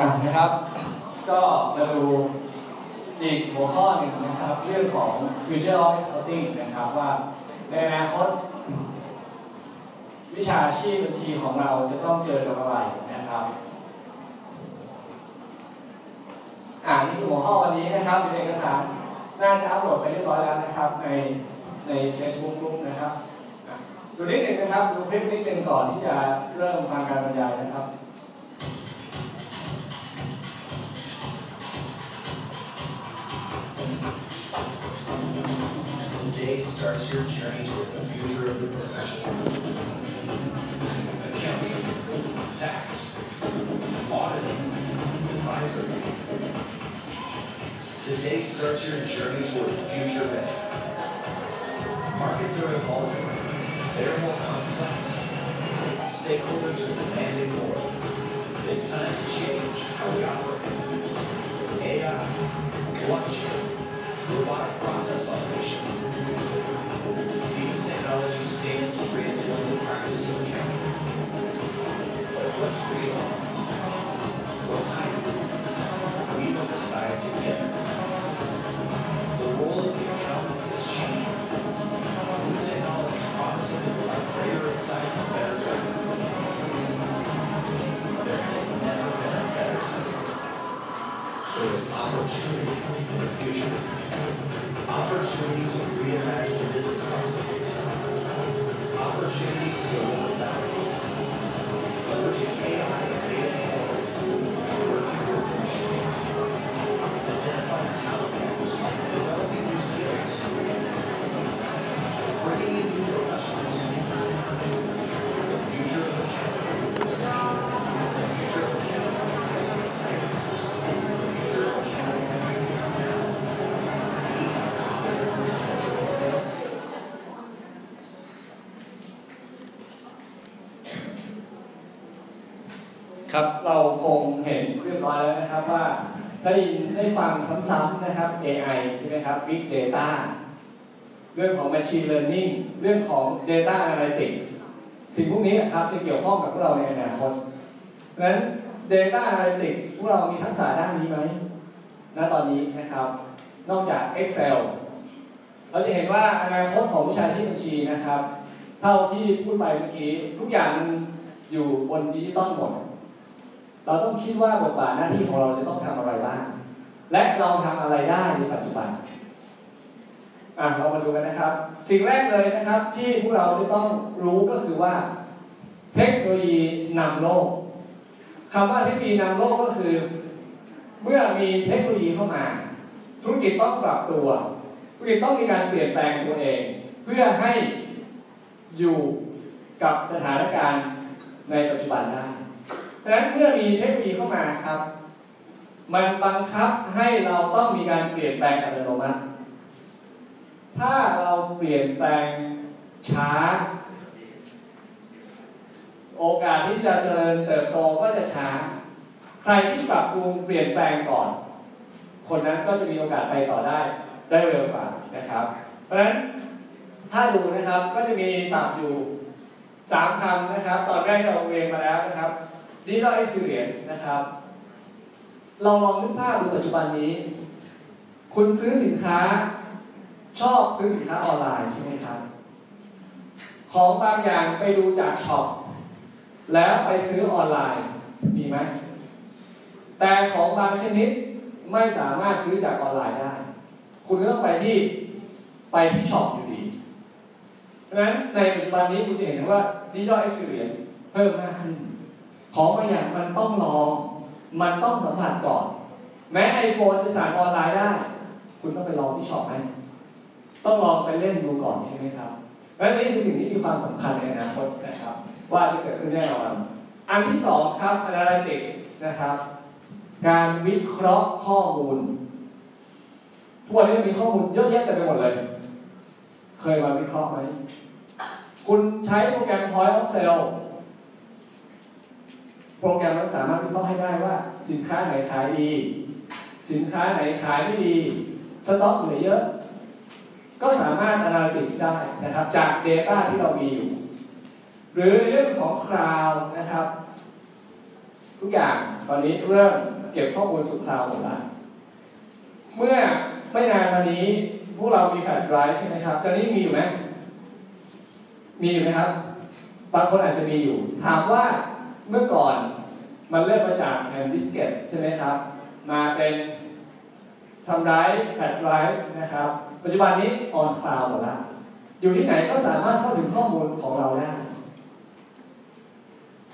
อ่านะครับ ก็มาดูอีกหัวข้อหนึ่งนะครับ เรื่องของ future of accounting นะครับว่าในอนาคตวิชาชีพบัญชีของเราจะต้องเจอกับอะไรนะครับอ่านี่คือหัวข้อวันนี้นะครับอยู่ในเอกสารน่าจะอัปโหลดไปเรียบร้อยแล้วนะครับ ในใน Facebook กลุ่มนะครับดูนิดหนึ่งนะครับ ดูคลิปนิดหนึ่งก่อนที่จะเริ่มทางการบรรยายนะครับ Today starts your journey toward the future of the profession. Accounting, tax, auditing, advisory. Today starts your journey toward the future bank. Markets are evolving. They're more complex. Stakeholders are demanding more. It's time to change how we operate. AI, blockchain, robotic process automation. Technology practice of. But what's real? We will decide together. The role of the accountant is changing. New technologies promising to provide greater insights and better judgment. There has never been a better time. There is opportunity in the future. Opportunities to reimagine business processes. Opportunities to deliver value. Leveraging AI นะครับว่าได้ยินได้ฟังซ้ำๆนะครับ AI ใช่ไหมครับ Big Data เรื่องของ Machine Learning เรื่องของ Data Analytics สิ่งพวกนี้ครับจะเกี่ยวข้องกับพวกเราในอนาคตเพราะฉะนั้น Data Analytics พวกเรามีทักษะด้านนี้ไหมณตอนนี้นะครับ นอกจาก Excel เราจะเห็นว่าอนาคตของวิชาชีพบัญชีนะครับ เท่าที่พูดไปเมื่อกี้ ทุกอย่างมันอยู่บนดิจิตอลหมด เราต้องคิดว่าบทบาทหน้าที่ของเราจะต้องทำอะไรบ้าง และเราทำอะไรได้ในปัจจุบันอะเรามาดูกันนะครับ สิ่งแรกเลยนะครับที่พวกเราจะต้องรู้ก็คือว่า เทคโนโลยีนำโลกคำว่าเทคโนโลยีนำโลกก็คือ เมื่อมีเทคโนโลยีเข้ามา ธุรกิจต้องปรับตัว ธุรกิจต้องมีการเปลี่ยนแปลงตัวเอง เพื่อให้อยู่กับสถานการณ์ในปัจจุบันได้ ดังนั้นเมื่อมีเทคโนโลยีเข้ามาครับ มันบังคับให้เราต้องมีการเปลี่ยนแปลงอัตโนมัติ ถ้าเราเปลี่ยนแปลงช้า โอกาสที่จะเจริญเติบโตก็จะช้า ใครที่ปรับปรุงเปลี่ยนแปลงก่อน คนนั้นก็จะมีโอกาสไปต่อได้ได้เร็วกว่านะครับ เพราะฉะนั้นถ้าดูนะครับก็จะมีศัพท์อยู่สามคำนะครับ ตอนแรกเราเรียนมาแล้วนะครับ digital experience นะครับ เราลองนึกภาพดูปัจจุบันนี้ คุณซื้อสินค้าชอบซื้อสินค้าออนไลน์ใช่ไหมครับ ของบางอย่างไปดูจากช็อปแล้วไปซื้อออนไลน์มีไหม แต่ของบางชนิดไม่สามารถซื้อจากออนไลน์ได้ คุณก็ต้องไปที่ไปที่ shop อยู่ดีเพราะฉะนั้นในปัจจุบันนี้คุณจะเห็นว่า digital experience เพิ่มมากขึ้น ของบางอย่างมันต้องลอง มันต้องสัมผัสก่อน แม้ iPhone จะสั่งออนไลน์ได้ คุณต้องไปลองที่ shop ไหมต้องลองไปเล่นดูก่อนใช่ไหมครับและนี่คือสิ่งที่มีความสำคัญในอนาคตนะครับ ว่าจะเกิดขึ้นแน่นอน อันที่สองครับ analytics นะครับ การวิเคราะห์ข้อมูลทุกวันนี้มีข้อมูลเยอะแยะเต็มไปหมดเลย เคยมาวิเคราะห์ไหม คุณใช้โปรแกรม Point of Sale โปรแกรมมันสามารถวิเคราะห์ให้ได้ว่า สินค้าไหนขายดี สินค้าไหนขายไม่ดี สต็อกเหลือเยอะ ก็สามารถ analytics ได้นะครับ จาก Data ที่เรามีอยู่ หรือเรื่องของ Cloud นะครับ ทุกอย่างตอนนี้เริ่มเก็บข้อมูลสุดคราวหมดแล้วเมื่อไม่นานมานี้พวกเรามีแฟลชไดรฟ์ใช่ไหมครับตอนนี้มีอยู่ไหมมีอยู่ไหมครับ บางคนอาจจะมีอยู่ ถามว่า เมื่อก่อนมันเริ่มมาจากแผ่นดิสเกตใช่ไหมครับ มาเป็นทำร้ายแฟลชไดรฟ์นะครับ ปัจจุบันนี้ on cloud หมดแล้ว อยู่ที่ไหนก็สามารถเข้าถึงข้อมูลของเราได้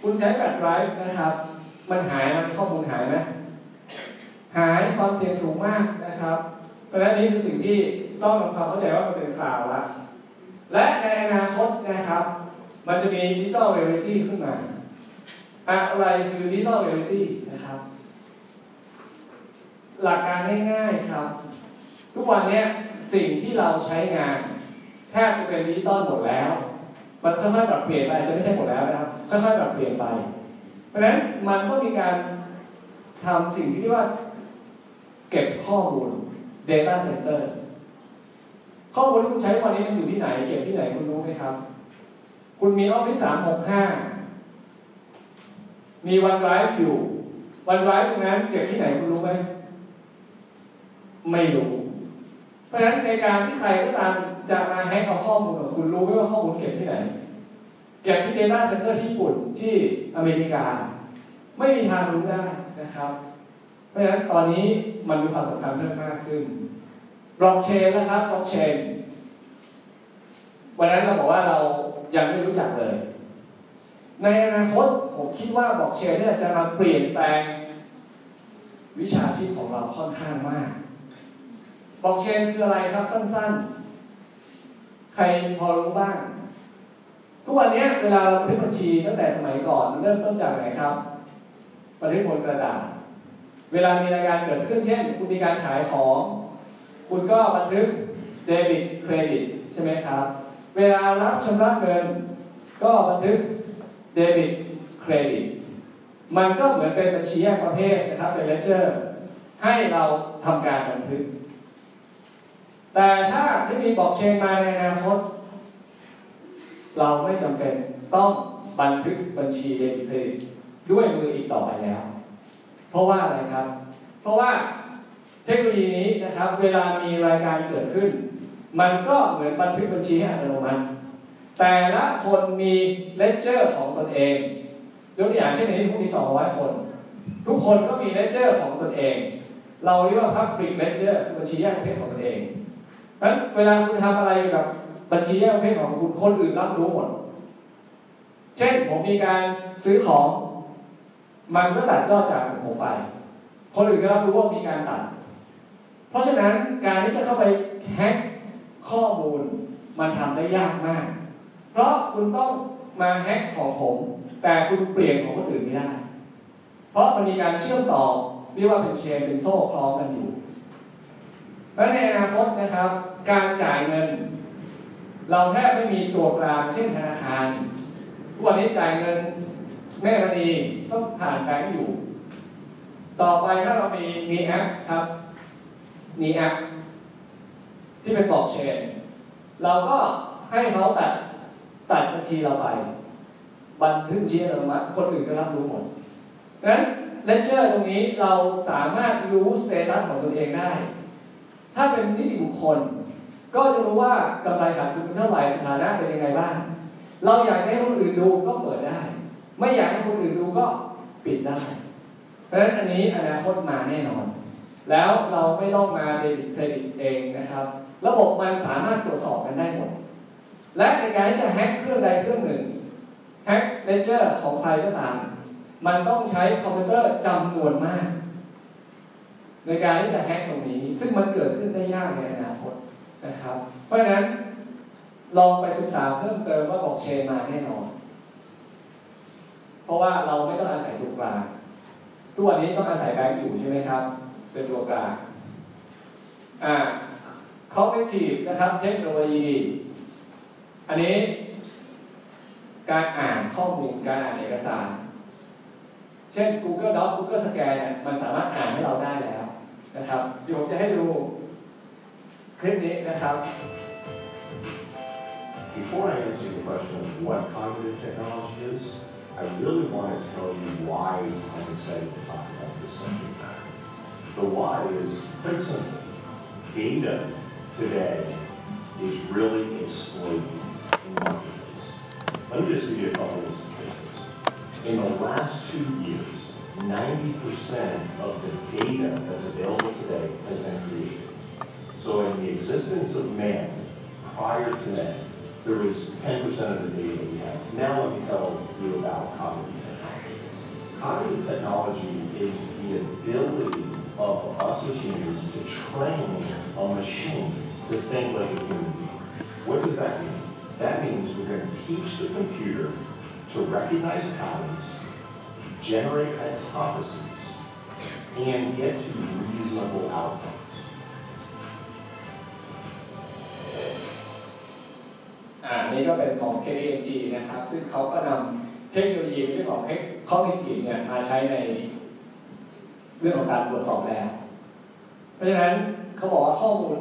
คุณใช้แฟลชไดรฟ์นะครับ มันหายไหมข้อมูลหายไหมหายความเสี่ยงสูงมากนะครับเพราะฉะนั้นนี่คือสิ่งที่ต้องทำความเข้าใจว่ามันเป็น cloud ละและในอนาคตนะครับ มันจะมี digital reality ขึ้นมา อะไรคือ digital reality นะครับ หลักการง่ายๆครับ ทุกวันนี้สิ่งที่เราใช้งานแทบจะเป็นดิจิตอลหมดแล้ว มันค่อยๆปรับเปลี่ยนไปจะไม่ใช่หมดแล้วนะครับ ค่อยๆปรับเปลี่ยนไป เพราะฉะนั้นมันก็มีการทำสิ่งที่เรียกว่า เก็บข้อมูล Data Center ข้อมูลที่คุณใช้วันนี้มันอยู่ที่ไหน เก็บที่ไหนคุณรู้ไหมครับ คุณมี Office 365 มี OneDrive อยู่ OneDrive ตรงนั้นเก็บที่ไหนคุณรู้ไหมไม่รู้ เพราะฉะนั้นในการที่ใครก็ตามจะมาแฮกเอาข้อมูลของคุณรู้ไหมว่าข้อมูลเก็บที่ไหน เก็บที่ Data Center ที่ญี่ปุ่นที่อเมริกา ไม่มีทางรู้ได้นะครับ เพราะฉะนั้นตอนนี้มันมีความสำคัญเพิ่มมากขึ้นบล็อกเชนนะครับบล็อกเชนวันนั้นเราบอกว่าเรายังไม่รู้จักเลย ในอนาคตผมคิดว่าบล็อกเชนเนี่ยจะมาเปลี่ยนแปลงวิชาชีพของเราค่อนข้างมากบล็อกเชนคืออะไรครับสั้นๆ ใครพอรู้บ้าง ทุกวันนี้เวลาเราบันทึกบัญชีตั้งแต่สมัยก่อนเริ่มต้นจากไหนครับบันทึกบนกระดาษ เวลามีรายการเกิดขึ้นเช่น คุณมีการขายของ คุณก็บันทึกเดบิตเครดิตใช่ไหมครับ เวลารับชำระเงิน ก็บันทึก เดบิตเครดิตมันก็เหมือนเป็นบัญชีแยกประเภทนะครับเป็น ledger ให้เราทำการบันทึก แต่ถ้าที่มีบล็อกเชนมาในอนาคต เราไม่จำเป็นต้องบันทึกบัญชีเดบิตเครดิตด้วยมืออีกต่อไปแล้ว เพราะว่าอะไรครับ เพราะว่าเทคโนโลยีนี้นะครับ เวลามีรายการเกิดขึ้น มันก็เหมือนบันทึกบัญชีอัตโนมัติ แต่ละคนมี ledger ของตนเองยกตัวอย่างเช่นในที่พวกมี200 คน ทุกคนก็มี ledger ของตนเอง เราเรียกว่า public ledger คือบัญชีแยกประเภทของตนเองนั้นเวลาคุณทำอะไรกับบัญชีแยกประเภทของคุณคนอื่นรับรู้หมด เช่นผมมีการซื้อของ มันก็ตัดยอดจากผมไป คนอื่นก็รับรู้ว่ามีการตัด เพราะฉะนั้นการที่จะเข้าไปแฮ็กข้อมูลมันทำได้ยากมาก เพราะคุณต้องมาแฮ็กของผม แต่คุณเปลี่ยนของคนอื่นไม่ได้ เพราะมันมีการเชื่อมต่อเรียกว่าเป็นเชนเป็นโซ่คล้องกันอยู่และในอนาคตนะครับ การจ่ายเงิน เราแทบไม่มีตัวกลางเช่นธนาคารทุกวันนี้จ่ายเงินแม่มณีต้องผ่านแบงก์อยู่ ต่อไปถ้าเรามีมีแอปครับ มีแอปที่เป็นบล็อกเชน เราก็ให้เขาตัด ตัดบัญชีเราไปบันทึกบัญชีอัตโนมัติคนอื่นก็รับรู้หมดนั้น ledger ตรงนี้เราสามารถรู้ status ของตัวเองได้ ถ้าเป็นนิติบุคคล ก็จะรู้ว่ากำไรขาดทุนเท่าไหร่สถานะเป็นยังไงบ้าง เราอยากให้คนอื่นดูก็เปิดได้ ไม่อยากให้คนอื่นดูก็ปิดได้ เพราะฉะนั้นอันนี้อนาคตมาแน่นอน แล้วเราไม่ต้องมาเดบิตเครดิตเองนะครับ ระบบมันสามารถตรวจสอบกันได้หมด และในการที่จะแฮ็กเครื่องใดเครื่องหนึ่งแฮ็ก ledger ของใครก็ตาม มันต้องใช้คอมพิวเตอร์จำนวนมาก ในการที่จะแฮ็กตรงนี้ ซึ่งมันเกิดขึ้นได้ยากในอนาคตนะครับ เพราะฉะนั้นลองไปศึกษาเพิ่มเติมว่าบอกเชนมาแน่นอน เพราะว่าเราไม่ต้องอาศัยตัวกลางทุกวันนี้ต้องอาศัยแบงก์อยู่ใช่ไหมครับ เป็นตัวกลางอ่า cognitive นะครับ เทคโนโลยี อันนี้การอ่านข้อมูลการอ่านเอกสาร เช่น Google Docs Google Scan เนี่ยมันสามารถอ่านให้เราได้แล้วนะครับเดี๋ยวผมจะให้ดูคลิปนี้นะครับ Before I answer the question of what cognitive technology is, I really want to tell you why I'm excited to talk about this subject matter. The why is quite simple. Data today is really exploding. Let me just give you a couple of statistics. In the last two years, 90% of the data that's available today has been created. So in the existence of man, prior to man, there was 10% of the data we have. Now let me tell you about cognitive technology. Cognitive technology is the ability of us as humans to train a machine to think like a human being. What does that mean? That means we're going to teach the computer to recognize patterns, generate hypotheses, and get to reasonable outcomes. อ่านี่ก็เป็นของ KPMG นะครับ ซึ่งเขาก็นำเทคโนโลยีเรื่องของ cognitive เนี่ยมาใช้ในเรื่องของการตรวจสอบแล้ว เพราะฉะนั้นเขาบอกว่าข้อมูล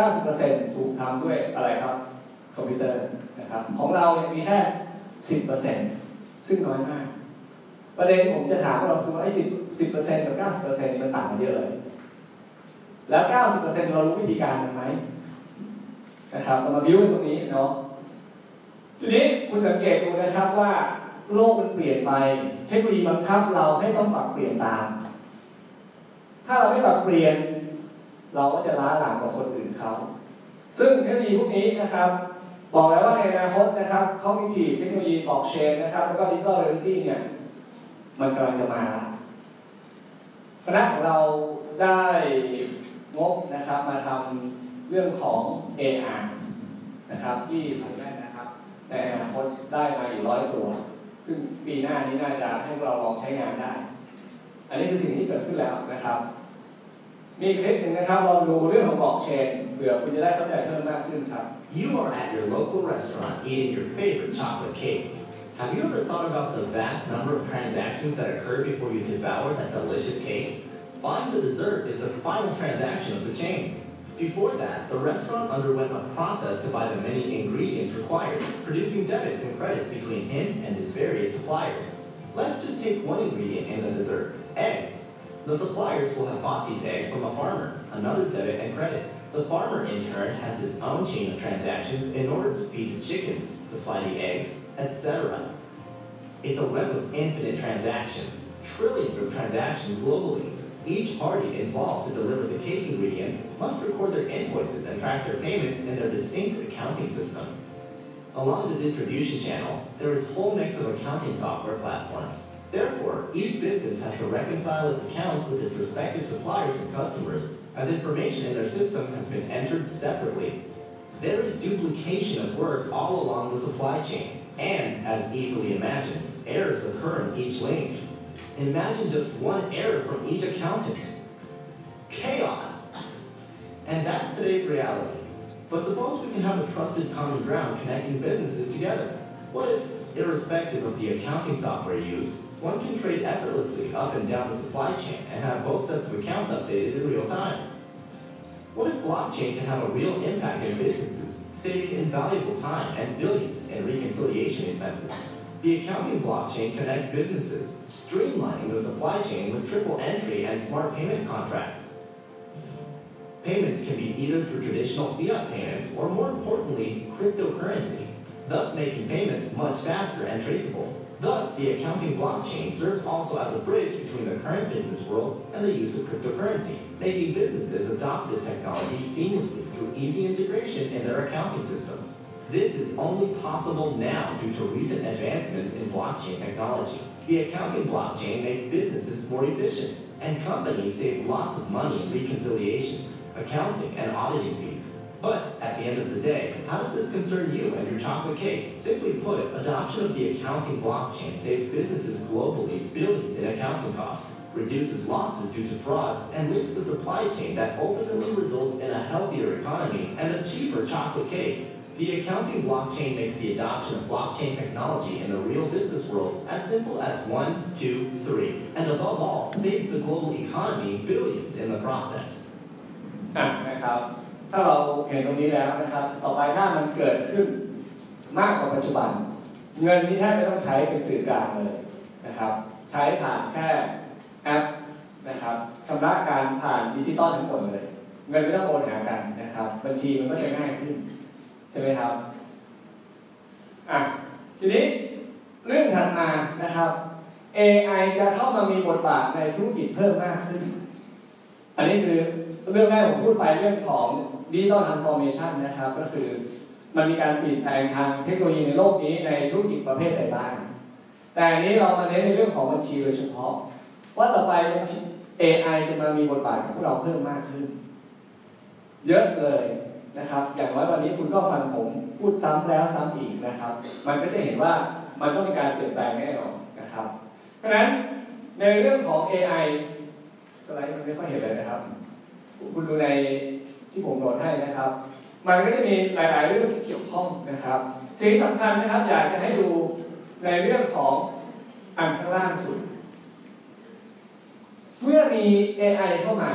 90%ถูกทำด้วยอะไรครับ คอมพิวเตอร์นะครับของเราเนี่ยมีแค่10%ซึ่งน้อยมาก ประเด็นผมจะถามเราคือว่าไอ้10 10%กับ90%มันต่างกันเยอะเลย แล้ว90%เปอร์เซ็นต์เรารู้วิธีการมันไหมนะครับเรามาบิวตรงนี้เนาะทีนี้คุณสังเกตดูนะครับว่าโลกมันเปลี่ยนไปเทคโนโลยีบังคับเราให้ต้องปรับเปลี่ยนตาม ถ้าเราไม่ปรับเปลี่ยน เราก็จะล้าหลังกว่าคนอื่นเขา ซึ่งเทคโนโลยีพวกนี้นะครับ บอกแล้วว่าในอนาคตนะครับ cognitive เทคโนโลยี blockchain นะครับ แล้วก็ digital reality เนี่ย มันกำลังจะมาคณะของเราได้งบนะครับ มาทำเรื่องของ AR นะครับ ที่ผยแพร่นะครับในอนาคตได้มาอยู่ร้อยตัว ซึ่งปีหน้านี้น่าจะให้เราลองใช้งานได้ อันนี้คือสิ่งที่เกิดขึ้นแล้วนะครับ มีคลิปหนึ่งนะครับเราดูเรื่องของบล็อกเชนเผื่อคุณจะได้เข้าใจเพิ่มมากขึ้นครับ You are at your local restaurant eating your favorite chocolate cake. Have you ever thought about the vast number of transactions that occur before you devour that delicious cake? Buying the dessert is the final transaction of the chain. Before that, the restaurant underwent a process to buy the many ingredients required, producing debits and credits between him and his various suppliers. Let's just take one ingredient in the dessert, eggs. The suppliers will have bought these eggs from a farmer, another debit and credit. The farmer, in turn, has his own chain of transactions in order to feed the chickens, supply the eggs, etc. It's a web of infinite transactions, trillions of transactions globally. Each party involved to deliver the cake ingredients must record their invoices and track their payments in their distinct accounting system. Along the distribution channel, there is a whole mix of accounting software platforms. Therefore, each business has to reconcile its accounts with its respective suppliers and customers, as information in their system has been entered separately. There is duplication of work all along the supply chain, and, as easily imagined, errors occur in each link. Imagine just one error from each accountant. Chaos! And that's today's reality. But suppose we can have a trusted common ground connecting businesses together. What if, irrespective of the accounting software used, one can trade effortlessly up and down the supply chain and have both sets of accounts updated in real time? What if blockchain can have a real impact in businesses, saving invaluable time and billions in reconciliation expenses? The accounting blockchain connects businesses, streamlining the supply chain with triple entry and smart payment contracts. Payments can be either through traditional fiat payments or, more importantly, cryptocurrency, thus making payments much faster and traceable. Thus, the accounting blockchain serves also as a bridge between the current business world and the use of cryptocurrency, making businesses adopt this technology seamlessly through easy integration in their accounting systems. This is only possible now due to recent advancements in blockchain technology. The accounting blockchain makes businesses more efficient, and companies save lots of money in reconciliations, accounting, and auditing fees. But at the end of the day, how does this concern you and your chocolate cake? Simply put, adoption of the accounting blockchain saves businesses globally billions in accounting costs, reduces losses due to fraud, and links the supply chain that ultimately results in a healthier economy and a cheaper chocolate cake. The accounting blockchain makes the adoption of blockchain technology in the real business world as simple as one, two, three, and above all, saves the global economy billions in the process. อ่ะนะครับ ถ้าเราเห็นตรงนี้แล้วนะครับ ต่อไปถ้ามันเกิดขึ้นมากกว่าปัจจุบัน เงินที่แทบไม่ต้องใช้เป็นสื่อกลางเลยนะครับ ใช้ผ่านแค่แอปนะครับชำระการผ่านดิจิตอลทั้งหมดเลย เงินไม่ต้องโอนหากันนะครับ บัญชีมันก็จะง่ายขึ้น ใช่ไหมครับอะทีนี้เรื่องถัดมานะครับ AI จะเข้ามามีบทบาทในธุรกิจเพิ่มมากขึ้น อันนี้คือ เรื่องแรกผมพูดไปเรื่องของ digital transformation นะครับ ก็คือมันมีการเปลี่ยนแปลงทางเทคโนโลยีในโลกนี้ในธุรกิจประเภทใดบ้าง แต่อันนี้เรามาเน้นในเรื่องของบัญชีโดยเฉพาะ ว่าต่อไป AI จะมามีบทบาทกับพวกเราเพิ่มมากขึ้น เยอะเลยนะครับ อย่างน้อยวันนี้คุณก็ฟังผมพูดซ้ำแล้วซ้ำอีกนะครับ มันก็จะเห็นว่ามันต้องมีการเปลี่ยนแปลงแน่นอนนะครับ เพราะฉะนั้นในเรื่องของ AI สไลด์มันไม่ค่อยเห็นเลยนะครับ คุณดูในที่ผมโหลดให้นะครับ มันก็จะมีหลาย ๆ เรื่องที่เกี่ยวข้องนะครับ สิ่งสำคัญนะครับอยากจะให้ดูในเรื่องของอันข้างล่างสุด เมื่อมี AI เข้ามา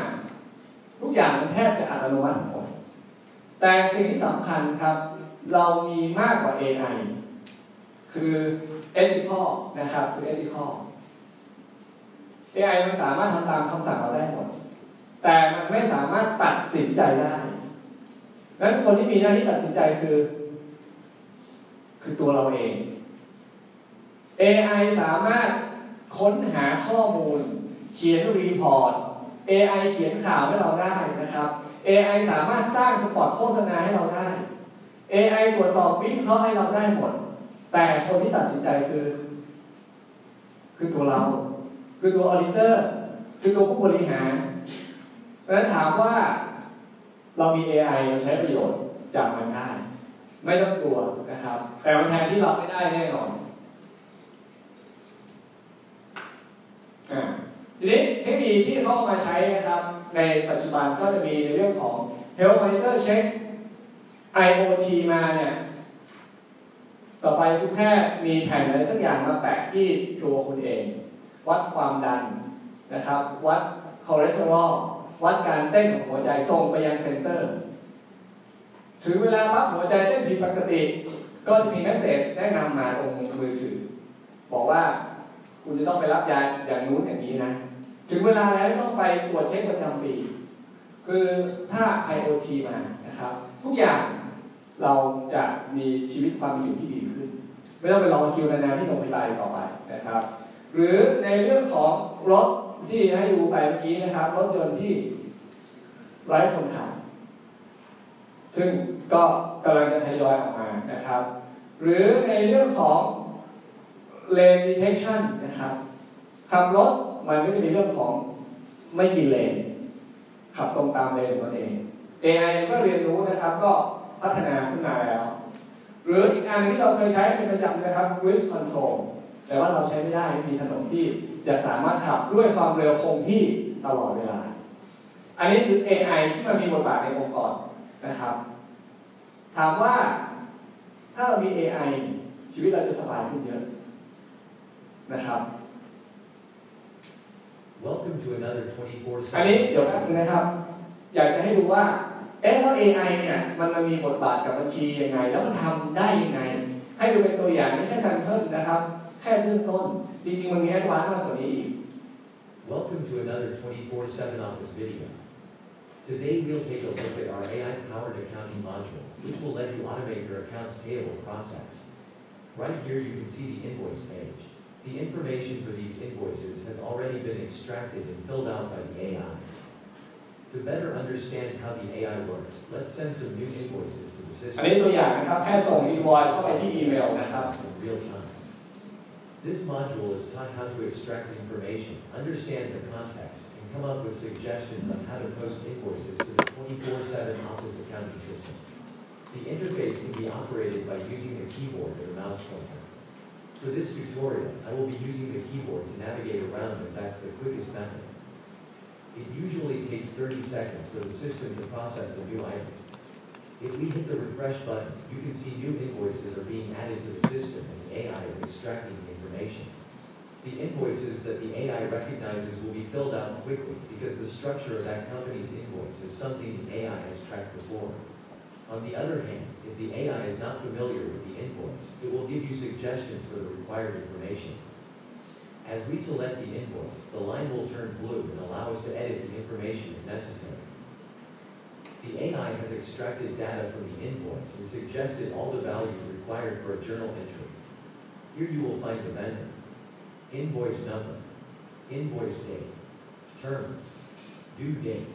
ทุกอย่างมันแทบจะอัตโนมัติหมดแต่สิ่งที่สำคัญครับ เรามีมากกว่า AI คือ ethical นะครับ คือ ethical AI มันสามารถทำตามคำสั่งเราได้หมด แต่มันไม่สามารถตัดสินใจได้งนั้นคนที่มีหน้าที่ตัดสินใจคือ คือตัวเราเอง AI สามารถค้นหาข้อมูล เขียนรีพอร์ต AI เขียนข่าวให้เราได้นะครับ AI สามารถสร้างสปอตโฆษณาให้เราได้ AI ตรวจสอบวิเคราะห์ให้เราได้หมด แต่คนที่ตัดสินใจคือ คือตัวเรา คือตัวออดิเตอร์ คือตัวผู้บริหาร เพราะฉะนั้นถามว่าเรามี AI เราใช้ประโยชน์จากมันได้ ไม่ต้องกลัวนะครับ แต่มันแทนที่เราไม่ได้แน่นอนอ่าทีนี้เทคโนโลยีที่เข้ามาใช้นะครับ ในปัจจุบันก็จะมีในเรื่องของ Health Monitor Check IoT มาเนี่ย ต่อไปคุณแค่มีแผ่นอะไรสักอย่างมาแปะที่ตัวคุณเอง วัดความดันนะครับ วัดคอเลสเตอรอล วัดการเต้นของหัวใจส่งไปยัง center ถึงเวลาปั๊บหัวใจเต้นผิดปกติ ก็จะมี message แนะนำมาตรงมือถือบอกว่าคุณจะต้องไปรับยาอย่างนู้นอย่างนี้นะ ถึงเวลาแล้วต้องไปตรวจเช็คประจำปี คือถ้า IoT มานะครับ ทุกอย่างเราจะมีชีวิตความอยู่ที่ดีขึ้น ไม่ต้องไปรอคิวนานๆที่โรงพยาบาลต่อไปนะครับ หรือในเรื่องของรถ ที่ให้ดูไปเมื่อกี้นะครับรถยนต์ที่ไร้คนขับซึ่งก็กำลังจะทยอยออกมานะครับ หรือในเรื่องของ lane detection นะครับขับรถมันก็จะมีเรื่องของไม่กินเลน ขับตรงตามเลนของมันเอง AI ก็เรียนรู้นะครับก็พัฒนาขึ้นมาแล้ว หรืออีกอันที่เราเคยใช้เป็นประจำนะครับ cruise control แต่ว่าเราใช้ไม่ได้มีถนนที่ จะสามารถขับด้วยความเร็วคงที่ตลอดเวลา อันนี้คือ AI ที่มันมีบทบาทในองค์กรนะครับ ถามว่าถ้าเรามี AI ชีวิตเราจะสบายขึ้นเยอะนะครับ Welcome to another อันนี้24/7เดี๋ยวแป๊บนึงนะครับ อยากจะให้ดูว่า เอ๊ะแล้ว AI เนี่ยมันมามีบทบาทกับบัญชียังไง แล้วมันทำได้ยังไง ให้ดูเป็นตัวอย่างไม่แค่ซัมเพิลนะครับ แค่เบื้องต้น จริงๆ มันมีแอดวานซ์มากกว่านี้อีก Welcome to another 24/7 Office video. Today we'll take a look at our AI-powered accounting module, which will let you automate your accounts payable process. Right here you can see the invoice page. The information for these invoices has already been extracted and filled out by the AI. To better understand how the AI works, let's send some new invoices to the อันนี้ system ตัวอย่างนะครับ แค่ส่งอีวอยเข้าไปที่อีเมลนะครับ in real time. This module is taught how to extract information, understand the context, and come up with suggestions on how to post invoices to the 24/7 Office accounting system. The interface can be operated by using the keyboard or mouse pointer. For this tutorial, I will be using the keyboard to navigate around as that's the quickest method. It usually takes 30 seconds for the system to process the new items. If we hit the refresh button, you can see new invoices are being added to the system and the AI is extracting the information. The invoices that the AI recognizes will be filled out quickly because the structure of that company's invoice is something the AI has tracked before. On the other hand, if the AI is not familiar with the invoice, it will give you suggestions for the required information. As we select the invoice, the line will turn blue and allow us to edit the information if necessary. The AI has extracted data from the invoice and suggested all the values required for a journal entry. Here you will find the vendor, invoice number, invoice date, terms, due date,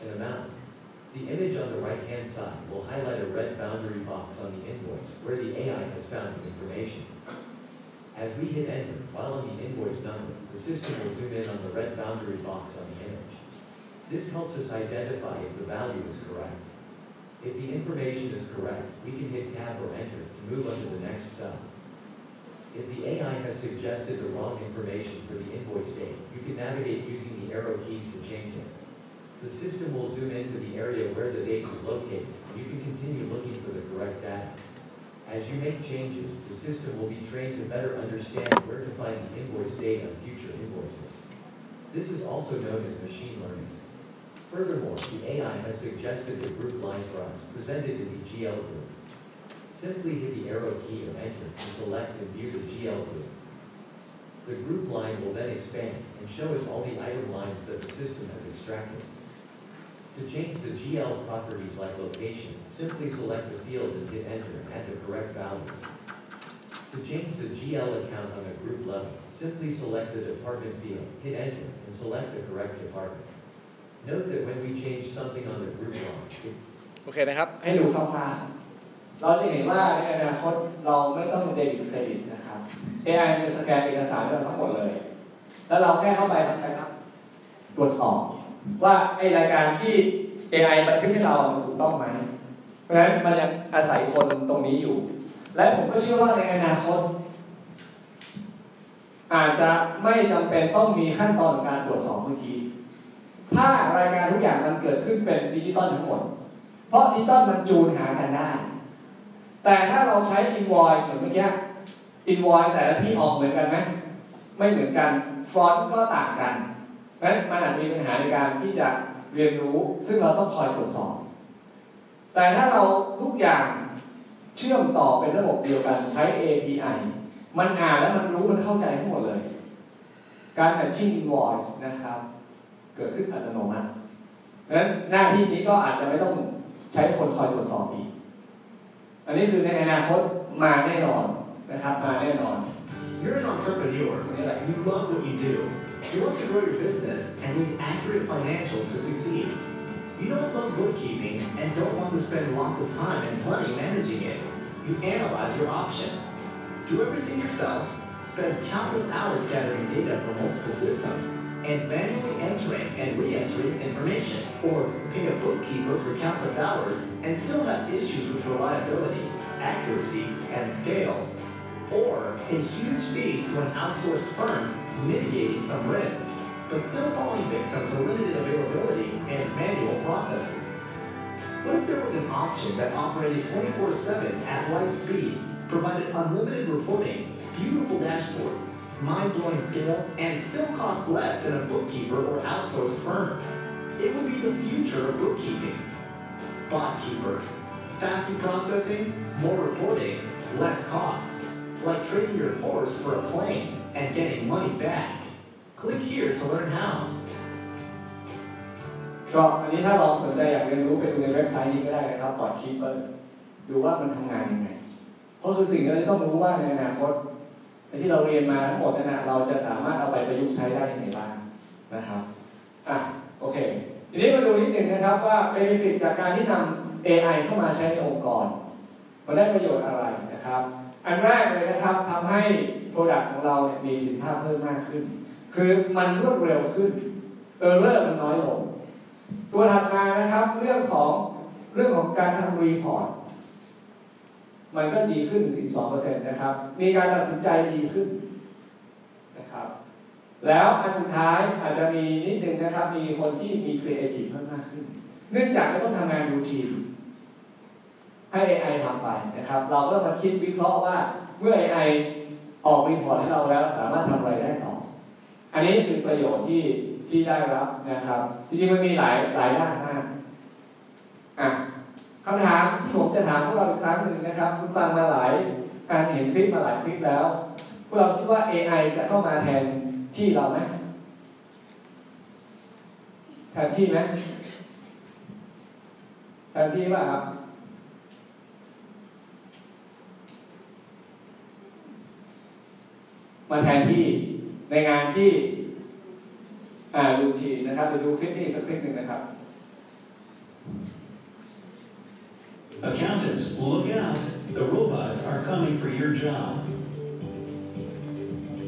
and amount. The image on the right-hand side will highlight a red boundary box on the invoice where the AI has found the information. As we hit enter, while on the invoice number, the system will zoom in on the red boundary box on the image. This helps us identify if the value is correct. If the information is correct, we can hit tab or enter to move on to the next cell. If the AI has suggested the wrong information for the invoice date, you can navigate using the arrow keys to change it. The system will zoom into the area where the date is located, and you can continue looking for the correct data. As you make changes, the system will be trained to better understand where to find the invoice date on future invoices. This is also known as machine learning. Furthermore, the AI has suggested the group line for us, presented in the GL group. Simply hit the arrow key or enter to select and view the GL group. The group line will then expand and show us all the item lines that the system has extracted. To change the GL properties like location, simply select the field and hit enter and add the correct value. To change the GL account on a group level, simply select the department field, hit enter, and select the correct department. Note that when we change something on the group line, it โอเคนะครับ ให้ดูคร่าวๆ เราจะเห็นว่าในอนาคตเราไม่ต้องเดบิตเครดิตนะครับ AI เป็นสแกนเอกสารเราทั้งหมดเลย แล้วเราแค่เข้าไปทำอะไรครับ ตรวจสอบ ว่าไอรายการที่ AI บันทึกให้เราถูกต้องไหม เพราะฉะนั้นมันยังอาศัยคนตรงนี้อยู่ และผมก็เชื่อว่าในอนาคต อาจจะไม่จำเป็นต้องมีขั้นตอนการตรวจสอบเมื่อกี้ ถ้ารายการทุกอย่างมันเกิดขึ้นเป็นดิจิตอลทั้งหมด เพราะดิจิตอลมันจูนหากันได้ แต่ถ้าเราใช้ invoice เหมือนเมื่อกี้ invoice แต่ละที่ออกเหมือนกันไหมไม่เหมือนกัน ฟอนต์ก็ต่างกันเพราะฉะนั้นมันอาจจะมีปัญหาในการที่จะเรียนรู้ ซึ่งเราต้องคอยตรวจสอบ แต่ถ้าเราทุกอย่างเชื่อมต่อเป็นระบบเดียวกันใช้ API มันอ่านแล้วมันรู้มันเข้าใจทั้งหมดเลย การ matching invoice นะครับ เกิดขึ้นอัตโนมัตินั้นหน้าที่นี้ก็อาจจะไม่ต้องใช้คนคอยตรวจสอบอีก อันนี้คือในอนาคตมาแน่นอนนะครับมาแน่นอน You're an entrepreneur. You love what you do. You want to grow your business and need accurate financials to succeed. You don't love bookkeeping and don't want to spend lots of time and money managing it. You analyze your options. Do everything yourself. Spend countless hours gathering data from multiple systems and manually entering and re-entering information. Or pay a bookkeeper for countless hours and still have issues with reliability, accuracy, and scale or pay huge fees to an outsourced firm mitigating some risk, but still falling victim to limited availability and manual processes. What if there was an option that operated 24 7 at light speed, provided unlimited reporting, beautiful dashboards, mind blowing scale, and still cost less than a bookkeeper or outsourced firm? It would be the future of bookkeeping. BotKeeper. Faster processing, more reporting, less cost like trading your horse for a plane and getting money back. Click here to learn how. ก็อันนี้ถ้าเราสนใจอยากเรียนรู้ไปดูในเว็บไซต์นี้ก็ได้นะครับก่อนคีเปอร์ดูว่ามันทำงานยังไง เพราะคือสิ่งที่เราจะต้องรู้ว่าในอนาคตใน ที่เราเรียนมาทั้งหมดนั่นนะเราจะสามารถเอาไปประยุกต์ใช้ได้ยังไงบ้างนะครับอะโอเค ทีนี้มาดูนิดหนึ่งนะครับว่าเบนฟิตจากการที่นำ AI เข้ามาใช้ในองค์กรมันได้ประโยชน์อะไรนะครับ อันแรกเลยนะครับทำให้ Product ของเราเนี่ยมีประสิทธิภาพเพิ่มมากขึ้น คือมันรวดเร็วขึ้น error มันน้อยลง ตัวถัดมานะครับเรื่องของเรื่องของการทำ report มันก็ดีขึ้น 12%นะครับ มีการตัดสินใจดีขึ้นนะครับ แล้วอันสุดท้ายอาจจะมีนิดนึงนะครับ มีคนที่มีครีเอทีฟมมากขึ้น เนื่องจากไม่ต้องทำงานรูทีนให้ AI ทำไปนะครับ เราก็มาคิดวิเคราะห์ว่าเมื่อ AI ออกรีพอร์ตให้เราแล้วสามารถทำอะไรได้ต่อ อันนี้คือประโยชน์ที่ที่ได้รับนะครับ จริงๆมันมีหลายหลายด้านมากอะ คำถามที่ผมจะถามพวกเราอีกครั้งหนึ่งนะครับ คุณฟังมาหลายการเห็นคลิปมาหลายคลิปแล้ว พวกเราคิดว่า AI จะเข้ามาแทนที่เราไหมแทนที่ไหมแทนที่ป่ะครับมาแทนที่ในงานที่อ่ารูทีนะครับเดี๋ยวดูคลิปนี้สักคลิปหนึ่งนะครับ Accountants, look out. The robots are coming for your job.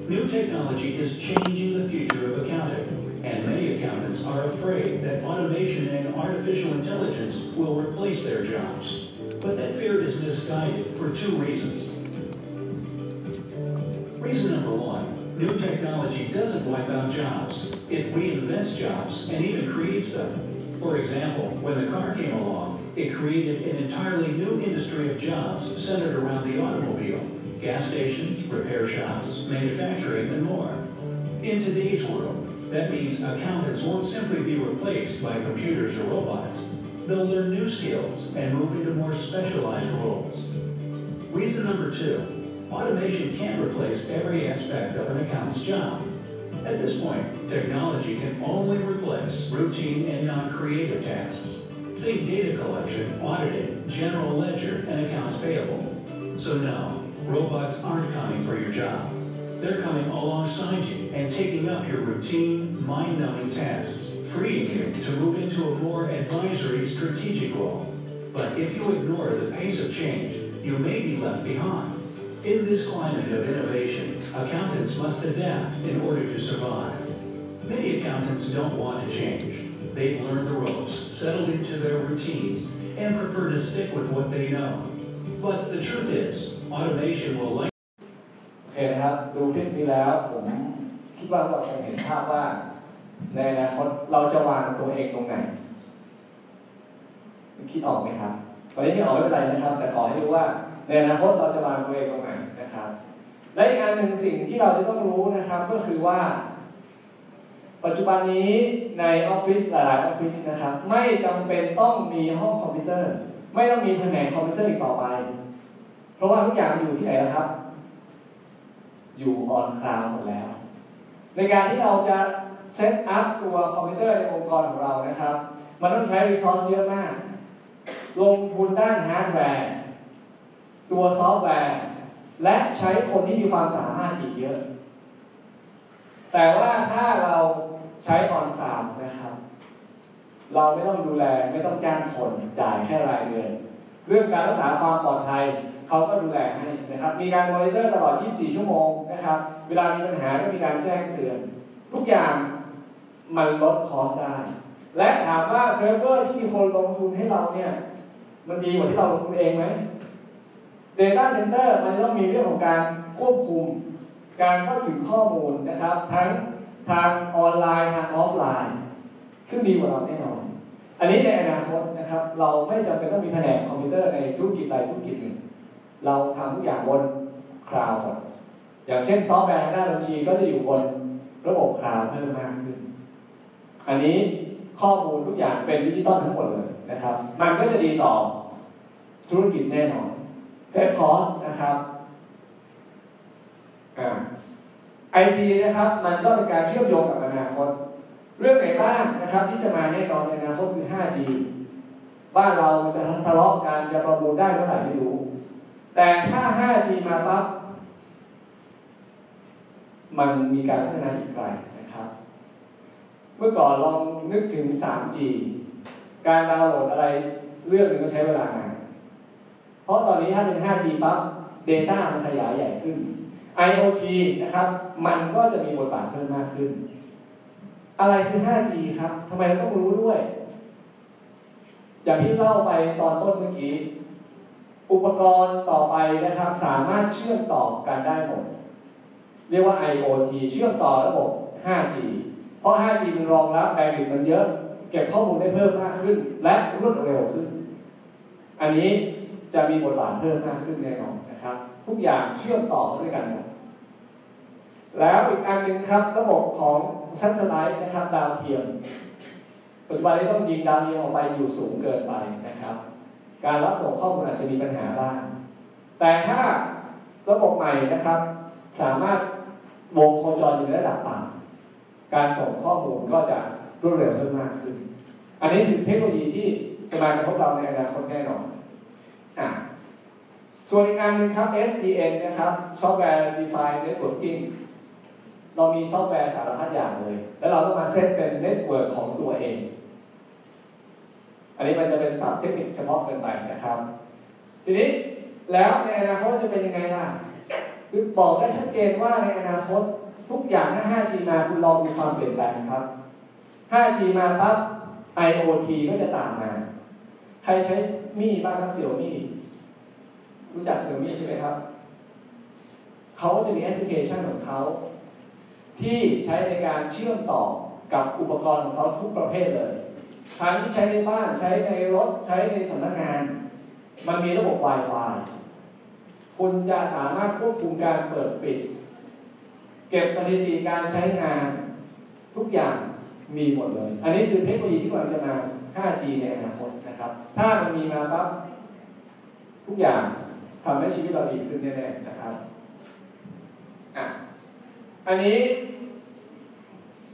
New technology is changing the future of accounting, and many accountants are afraid that automation and artificial intelligence will replace their jobs. But that fear is misguided for two reasons. Reason number one, new technology doesn't wipe out jobs. It reinvents jobs and even creates them. For example, when the car came along, it created an entirely new industry of jobs centered around the automobile, gas stations, repair shops, manufacturing, and more. In today's world, that means accountants won't simply be replaced by computers or robots. They'll learn new skills and move into more specialized roles. Reason number two, automation can't replace every aspect of an accountant's job. At this point, technology can only replace routine and non-creative tasks. Think data collection, auditing, general ledger, and accounts payable. So no, robots aren't coming for your job. They're coming alongside you and taking up your routine, mind-numbing tasks, freeing you to move into a more advisory, strategic role. But if you ignore the pace of change, you may be left behind. In this climate of innovation, accountants must adapt in order to survive. Many accountants don't want to change. They've learned the ropes, settled into their routines, and prefer to stick with what they know. But the truth is, automation will likely โอเคนะครับดูคลิปนี้แล้วผมคิดว่าเราจะเห็นภาพว่าในอนาคตเราจะวางตัวเองตรงไหน คิดออกไหมครับ ตอนนี้ไม่ออกไม่เป็นไรนะครับ แต่ขอให้รู้ว่าในอนาคตเราจะวางตัวเองตรงไหนนะครับ และอีกอันหนึ่งสิ่งที่เราจะต้องรู้นะครับก็คือว่า ปัจจุบันนี้ในออฟฟิศหลายๆออฟฟิศนะครับไม่จำเป็นต้องมีห้องคอมพิวเตอร์ ไม่ต้องมีแผนกคอมพิวเตอร์อีกต่อไป เพราะว่าทุกอย่างอยู่ที่ไหนแล้วครับ อยู่ on cloud หมดแล้ว ในการที่เราจะ set up ตัวคอมพิวเตอร์ในองค์กรของเรานะครับ มันต้องใช้ resource เยอะมาก ลงทุนด้านฮาร์ดแวร์ตัวซอฟต์แวร์ และใช้คนที่มีความสามารถอีกเยอะ แต่ว่าถ้าเรา ใช้ on cloud นะครับ เราไม่ต้องดูแลไม่ต้องจ้างคนจ่ายแค่รายเดือน เรื่องการรักษาความปลอดภัยเขาก็ดูแลให้นะครับ มีการมอนิเตอร์ตลอด 24 ชั่วโมงนะครับ เวลามีปัญหาก็มีการแจ้งเตือน ทุกอย่างมันลด cost ได้ และถามว่าเซิร์ฟเวอร์ที่มีคนลงทุนให้เราเนี่ย มันดีกว่าที่เราลงทุนเองไหม Data Center มันต้องมีเรื่องของการควบคุม การเข้าถึงข้อมูลนะครับ ทั้ง ทางออนไลน์ทางออฟไลน์ ซึ่งดีกว่าเราแน่นอน อันนี้ในอนาคตนะครับ เราไม่จำเป็นต้องมีแผนกคอมพิวเตอร์ในธุรกิจใดธุรกิจหนึ่ง เราทำทุกอย่างบนคลาวด์อย่างเช่นซอฟต์แวร์ทางด้านบัญชีก็จะอยู่บนระบบคลาวด์เพิ่มมากขึ้น อันนี้ข้อมูลทุกอย่างเป็นดิจิตอลทั้งหมดเลยนะครับ มันก็จะดีต่อธุรกิจแน่นอน save cost นะครับอ่า ไอทีนะครับมันก็เป็นการเชื่อมโยงกับอนาคต เรื่องไหนบ้างนะครับที่จะมาแน่นอนในอนาคตคือ 5G บ้านเราจะทะเลาะกันจะประมูลได้เมื่อไหร่ไม่รู้ แต่ถ้า 5G มาปั๊บมันมีการพัฒนาอีกไกลนะครับ เมื่อก่อนลองนึกถึง 3G การดาวน์โหลดอะไรเรื่องหนึ่งก็ใช้เวลานานเพราะตอนนี้ถ้าเป็น 5G ปั๊บ Data มันขยายใหญ่ขึ้น IoT นะครับ มันก็จะมีบทบาทเพิ่มมากขึ้น อะไรคือ 5G ครับทำไมเราต้องรู้ด้วย อย่างที่เล่าไปตอนต้นเมื่อกี้ อุปกรณ์ต่อไปนะครับ สามารถเชื่อมต่อกันได้หมด เรียกว่า IoT เชื่อมต่อระบบ 5G เพราะ 5G มันรองรับแบนด์วิดต์มันเยอะ เก็บข้อมูลได้เพิ่มมากขึ้น และรวดเร็วขึ้น อันนี้จะมีบทบาทเพิ่มมากขึ้นแน่นอนนะครับ ทุกอย่างเชื่อมต่อเข้าด้วยกันหมดแล้วอีกอันหนึ่งครับระบบของ satellite นะครับดาวเทียมปัจจุบันนี้ต้องยิงดาวเทียมออกไปอยู่สูงเกินไปนะครับ การรับส่งข้อมูลอาจจะมีปัญหาบ้างแต่ถ้าระบบใหม่นะครับ สามารถวงโคจรอยู่ในระดับต่ำการส่งข้อมูลก็จะรวดเร็วเพิ่มมากขึ้น อันนี้คือเทคโนโลยีที่จะมากระทบเราในอนาคตแน่นอน ส่วนอีกอันหนึ่งครับ SDN นะครับ Software Defined Networking เรามีซอฟต์แวร์สารพัดอย่างเลย แล้วเราต้องมาเซตเป็น network ของตัวเอง อันนี้มันจะเป็นศัพท์เทคนิคเฉพาะเกินไปนะครับ ทีนี้แล้วในอนาคตจะเป็นยังไงล่ะ คือบอกได้ชัดเจนว่าในอนาคตทุกอย่างถ้า 5G มาคุณลองมีความเปลี่ยนแปลงครับ 5G มาปั๊บ IoT ก็จะตามมา ใครใช้มี่บ้างครับเสี่ยวมี่ รู้จักเสี่ยวมี่ใช่ไหมครับ เขาจะมีแอปพลิเคชันของเขา ที่ใช้ในการเชื่อมต่อกับอุปกรณ์ของเขาทุกประเภทเลยทั้งที่ใช้ในบ้านใช้ในรถใช้ในสำนักงาน มันมีระบบ Wi-Fi คุณจะสามารถควบคุมการเปิดปิด เก็บสถิติการใช้งาน ทุกอย่างมีหมดเลย อันนี้คือเทคโนโลยีที่กำลังจะมา 5G ในอนาคตนะครับ ถ้ามันมีมาปั๊บทุกอย่าง ทำให้ชีวิตเราดีขึ้นแน่ๆนะครับอะอันนี้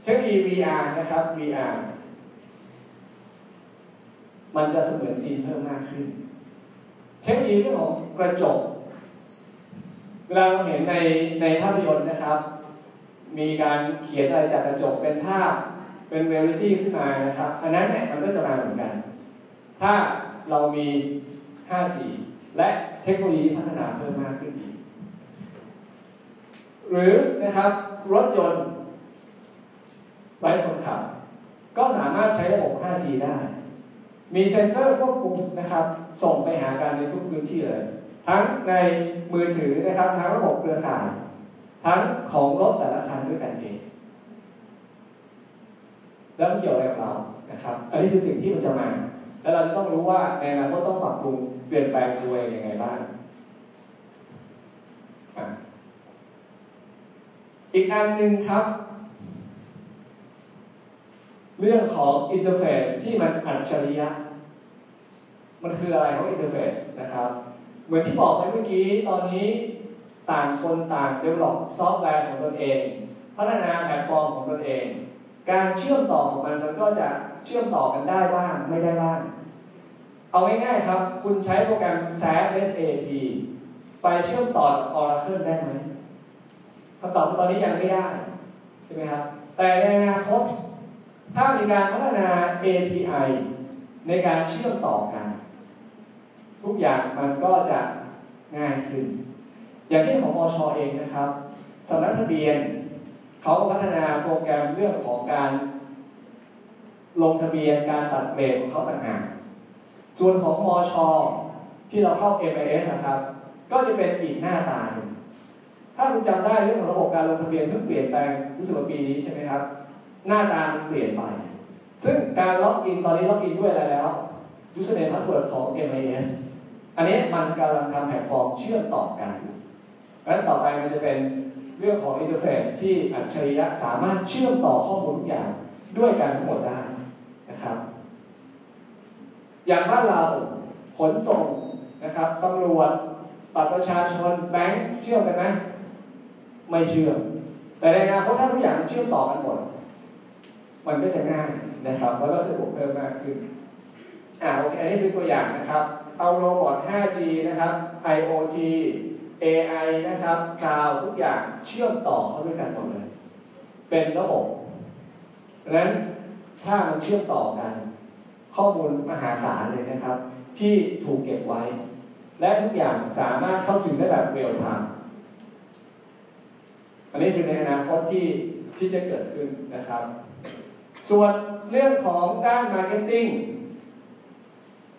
เทคโนโลยี VR นะครับ VR มันจะเสมือนจริงเพิ่มมากขึ้น เทคโนโลยีเรื่องของกระจก เวลาเราเห็นในในภาพยนตร์นะครับ มีการเขียนอะไรจากกระจกเป็นภาพเป็นเรลิตี้ขึ้นมานะครับ อันนั้นเนี่ยมันก็จะมาเหมือนกัน ถ้าเรามี 5G และ เทคโนโลยีพัฒนาเพิ่มมากขึ้นอีกหรือนะครับรถยนต์ไร้คนขับ ก็สามารถใช้ระบบ 5G ได้ มีเซ็นเซอร์ควบคุมนะครับ ส่งไปหากันในทุกพื้นที่เลย ทั้งในมือถือนะครับ ทั้งระบบเครือข่าย ทั้งของรถแต่ละคันด้วยกันเอง แล้วมันเกี่ยวอะไรกับเรานะครับ อันนี้คือสิ่งที่มันจะมา แล้วเราจะต้องรู้ว่าในอนาคตต้องปรับปรุงเปลี่ยนแปลงตัวเองยังไงบ้างอีกอันหนึ่งครับ เรื่องของ interface ที่มันอัจฉริยะ มันคืออะไรของ interface นะครับ เหมือนที่บอกไปเมื่อกี้ตอนนี้ต่างคนต่าง develop ซอฟต์แวร์ของตนเอง พัฒนาแพลตฟอร์มของตนเอง การเชื่อมต่อของมันมันก็จะ เชื่อมต่อกันได้บ้างไม่ได้บ้าง เอาง่ายๆครับ คุณใช้โปรแกรม SAP SAP ไปเชื่อมต่อ Oracle ได้ไหมคำตอบตอนนี้ยังไม่ได้ ใช่ไหมครับ แต่ในอนาคตถ้ามีการพัฒนา API ในการเชื่อมต่อกัน ทุกอย่างมันก็จะง่ายขึ้น อย่างเช่นของมชเองนะครับสำนักทะเบียน เขาพัฒนาโปรแกรมเรื่องของการ ลงทะเบียนการตัดเบรกของเขาต่างหากส่วนของมชที่เราเข้า MIS นะครับ ก็จะเป็นอีกหน้าตาหนึ่งถ้าคุณจำได้เรื่องของระบบการลงทะเบียนเพิ่งเปลี่ยนแปลงรู้สึกว่าปีนี้ใช่ไหมครับ หน้าตามันเปลี่ยนไป ซึ่งการ login ตอนนี้ login ด้วยอะไรแล้ว username password ของ MIS อันนี้มันกำลังทำแพลตฟอร์มเชื่อมต่อกันแล้วต่อไปมันจะเป็นเรื่องของ interface ที่อัจฉริยะสามารถเชื่อมต่อข้อมูลทุกอย่างด้วยกันทั้งหมดได้ อย่างบ้านเราขนส่งนะครับตำรวจบัตรประชาชนแบงค์เชื่อมกันไหมไม่เชื่อม แต่ในอนาคตถ้าทุกอย่างมันเชื่อมต่อกันหมด มันก็จะง่ายนะครับแล้วก็สะดวกเพิ่มมากขึ้นอ่าโอเคอันนี้คือตัวอย่างนะครับเอาโรบอท 5G นะครับ IoT AI นะครับคลาวทุกอย่างเชื่อมต่อเข้าด้วยกันหมดเลย เป็นระบบดังนั้นถ้ามันเชื่อมต่อกัน ข้อมูลมหาศาลเลยนะครับ ที่ถูกเก็บไว้ และทุกอย่างสามารถเข้าถึงได้แบบเรียลไทม์อันนี้คือในอนาคตที่ที่จะเกิดขึ้นนะครับ ส่วนเรื่องของด้าน marketing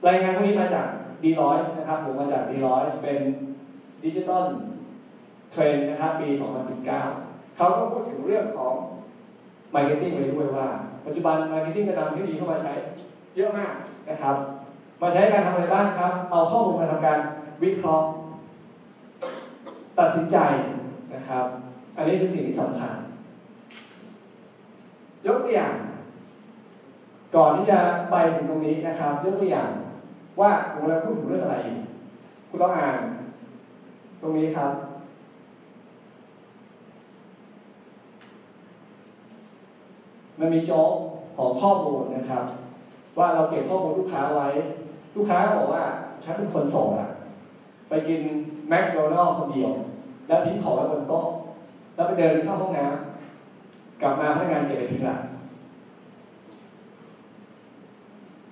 รายงานพวกนี้มาจาก d e l o i t นะครับผมมาจาก Deloitte เป็นdigital trend นะครับปี 2019 เขาก็พูดถึงเรื่องของ marketing ไว้ด้วยว่า ปัจจุบัน marketing ก็นำทคโนโลยีเข้ามาใช้ เยอะมากนะครับ มาใช้การทำอะไรบ้างครับ เอาข้อมูลมาทำการวิเคราะห์ ตัดสินใจนะครับ อันนี้คือสิ่งที่สำคัญ ยกตัวอย่าง ก่อนที่จะไปถึงตรงนี้นะครับ ยกตัวอย่างว่าผมกำลังพูดถึงเรื่องอะไรอยู่คุณต้องอ่าน ตรงนี้ครับมันมีโจ๊กของข้อมูลนะครับ ว่าเราเก็บข้อมูลลูกค้าไว้ ลูกค้าบอกว่าฉันเป็นคนส่งอะไปกินแมคโดนัลล์คนเดียว แล้วทิ้งของไว้บนโต๊ะแล้วไปเดินเข้าห้องน้ำกลับมาพนักงานเก็บไปทิ้งหลัง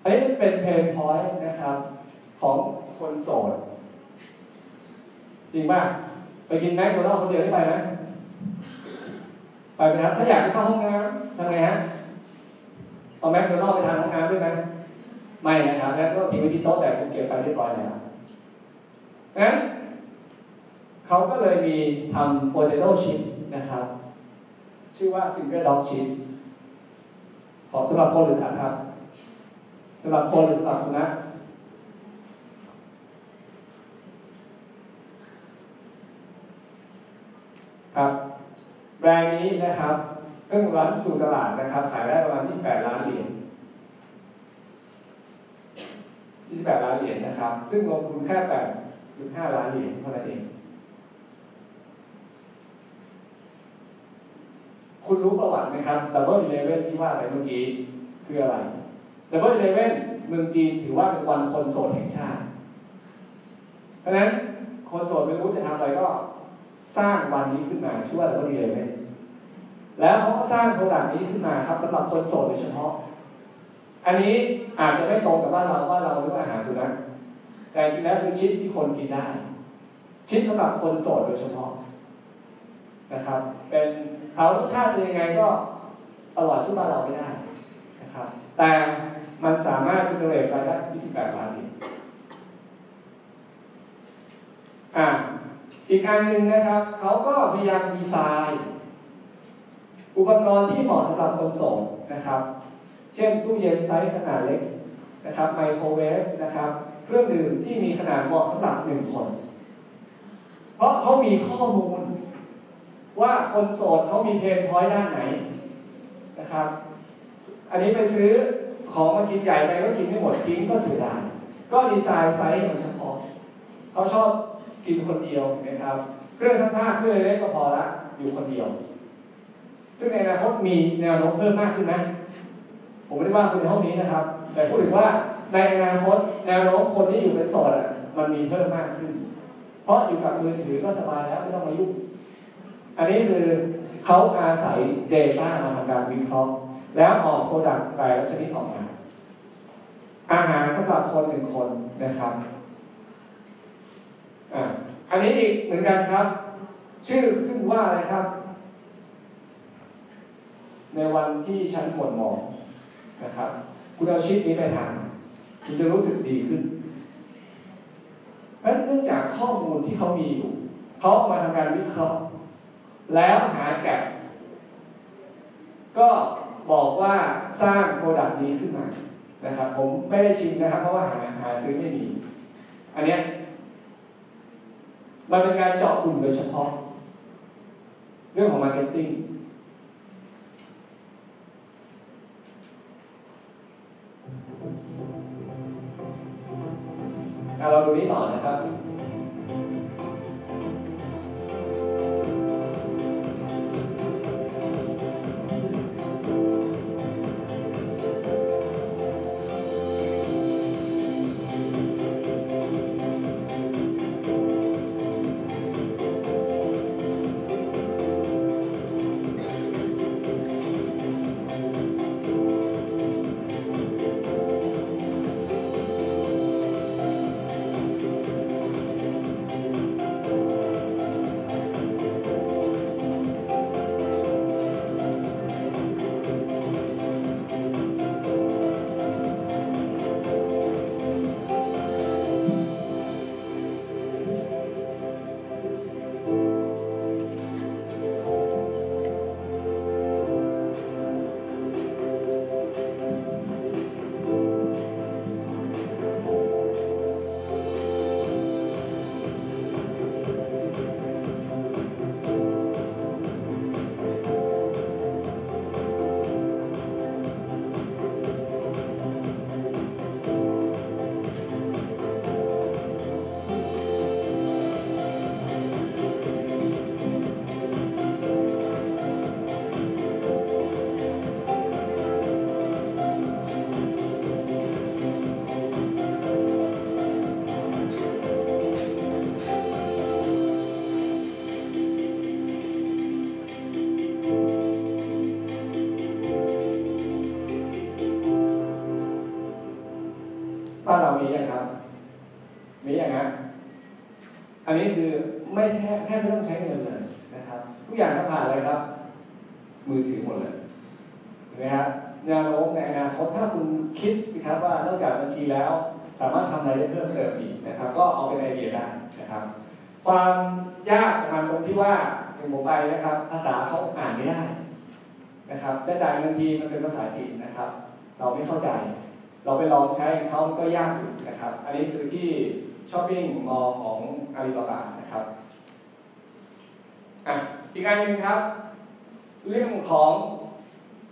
อันนี้เป็นเพนพอยต์นะครับ ของคนโสด จริงป่ะไปกินแมคโดนัลล์คนเดียวได้ไปไหมไปไหมครับถ้าอยากไปเข้าห้องน้ำทำไงฮะ เอาแมคโดนัลไปทานห้องน้ำด้วยไหมไม่นะครับแล้วก็ทิ้งไว้ที่โต๊ะแต่ผมเก็บไปเรียบร้อยแล้วงั้นเขาก็เลยมีทำ potato chip นะครับ ชื่อว่า single dog chips ของสำหรับคนหรือสัตว์ครับสำหรับคนหรือสำหรับสุนัขครับแบรนด์นี้นะครับ เพิ่องรันสู่ตลาดนะครับ ขายได้ประมาณ 28 ล้านเหรียญ 28 ล้านเหรียญนะครับ ซึ่งลงทุนแค่8.5 ล้านเหรียญเท่านั้นเอง คุณรู้ประวัติไหมครับ double eleven ที่ว่าไปเมื่อกี้คืออะไร double eleven เมืองจีนถือว่าเป็นวันคนโสดแห่งชาติ เพราะฉะนั้นคนโสดไม่รู้จะทำอะไรก็สร้างวันนี้ขึ้นมาชื่อว่า double eleven แล้วเขาก็สร้าง product นี้ขึ้นมาครับสำหรับคนโสดโดยเฉพาะ อันนี้อาจจะไม่ตรงกับบ้านเราว่าเราเรียกว่าอาหารสุนัขแต่จริงแล้วคือชิปที่คนกินได้ ชิปสำหรับคนโสดโดยเฉพาะนะครับ เป็นเอารสชาติเป็นยังไงก็อร่อยสู้บ้านเราไม่ได้นะครับ แต่มันสามารถจะ generate รายได้ 28 ล้านเหรียญอ่าอีกอันหนึ่งนะครับ เขาก็พยายามดีไซน์ อุปกรณ์ที่เหมาะสำหรับคนโสดนะครับ เช่นตู้เย็นไซส์ขนาดเล็กนะครับไมโครเวฟนะครับเครื่องดื่มที่มีขนาดเหมาะสำหรับหนึ่งคน เพราะเขามีข้อมูล ว่าคนโสดเขามี pain point ด้านไหนนะครับ อันนี้ไปซื้อของมากินใหญ่ไปก็กินไม่หมดทิ้งก็เสียดายก็ design size ให้มันเฉพาะเขาชอบกินคนเดียวนะครับ เครื่องซักผ้าเครื่องเล็กก็พอละอยู่คนเดียว ซึ่งในอนาคตมีแนวโน้มเพิ่มมากขึ้นไหมผมไม่ได้ว่าคนในห้องนี้นะครับ แต่พูดถึงว่าในอนาคตแนวโน้มคนที่อยู่เป็นโสดอะ มันมีเพิ่มมากขึ้น เพราะอยู่กับมือถือก็สบายแล้วไม่ต้องมายุ่ง อันนี้คือเขาอาศัย Data มาทำการวิเคราะห์แล้วออก product แต่ละชนิดออกมา อาหารสำหรับคนหนึ่งคนนะครับอ่าอันนี้อีกเหมือนกันครับ ชื่อขึ้นว่าอะไรครับ ในวันที่ฉันหมดหมองนะครับ คุณเอาชิปนี้ไปทานคุณจะรู้สึกดีขึ้นเพราะเนื่องจากข้อมูลที่เขามีอยู่เขาเอามาทำการวิเคราะห์ แล้วหาแกะก็บอกว่าสร้างโปรดักต์นี้ขึ้นมานะครับ ผมไม่ได้ชิมนะครับเพราะว่าหาหาซื้อไม่มีอันเนี้ยมันเป็นการเจาะกลุ่มโดยเฉพาะ เรื่องของมาร์เก็ตติ้ง เราดูนี้ต่อนะครับ บ้านเรามีอย่างครับ มีอย่างนะอันนี้คือไม่แค่แค่ไม่ต้องใช้เงินเลยนะครับ ทุกอย่างกผ่านเลยครับ มือถือหมดเลยนะครับแนวโน้มในอนาคตถ้าคุณคิดนะครับว่านอกจากบัญชีแล้ว สามารถทำอะไรได้เพิ่มเติมอีกนะครับ ก็เอาเป็นไอเดียได้นะครับ ความยากของมันตรงที่ว่าอย่างผมไปนะครับ ภาษาเขาอ่านไม่ได้นะครับจะจ่ายเงินทีมันเป็นภาษาจีนนะครับ เราไม่เข้าใจ เราไปลองใช้เขาก็ยากอยู่นะครับ อันนี้คือที่ช้อปปิ้งมอลของอาลีบาบานะครับอะอีกอันหนึ่งครับ เรื่องของ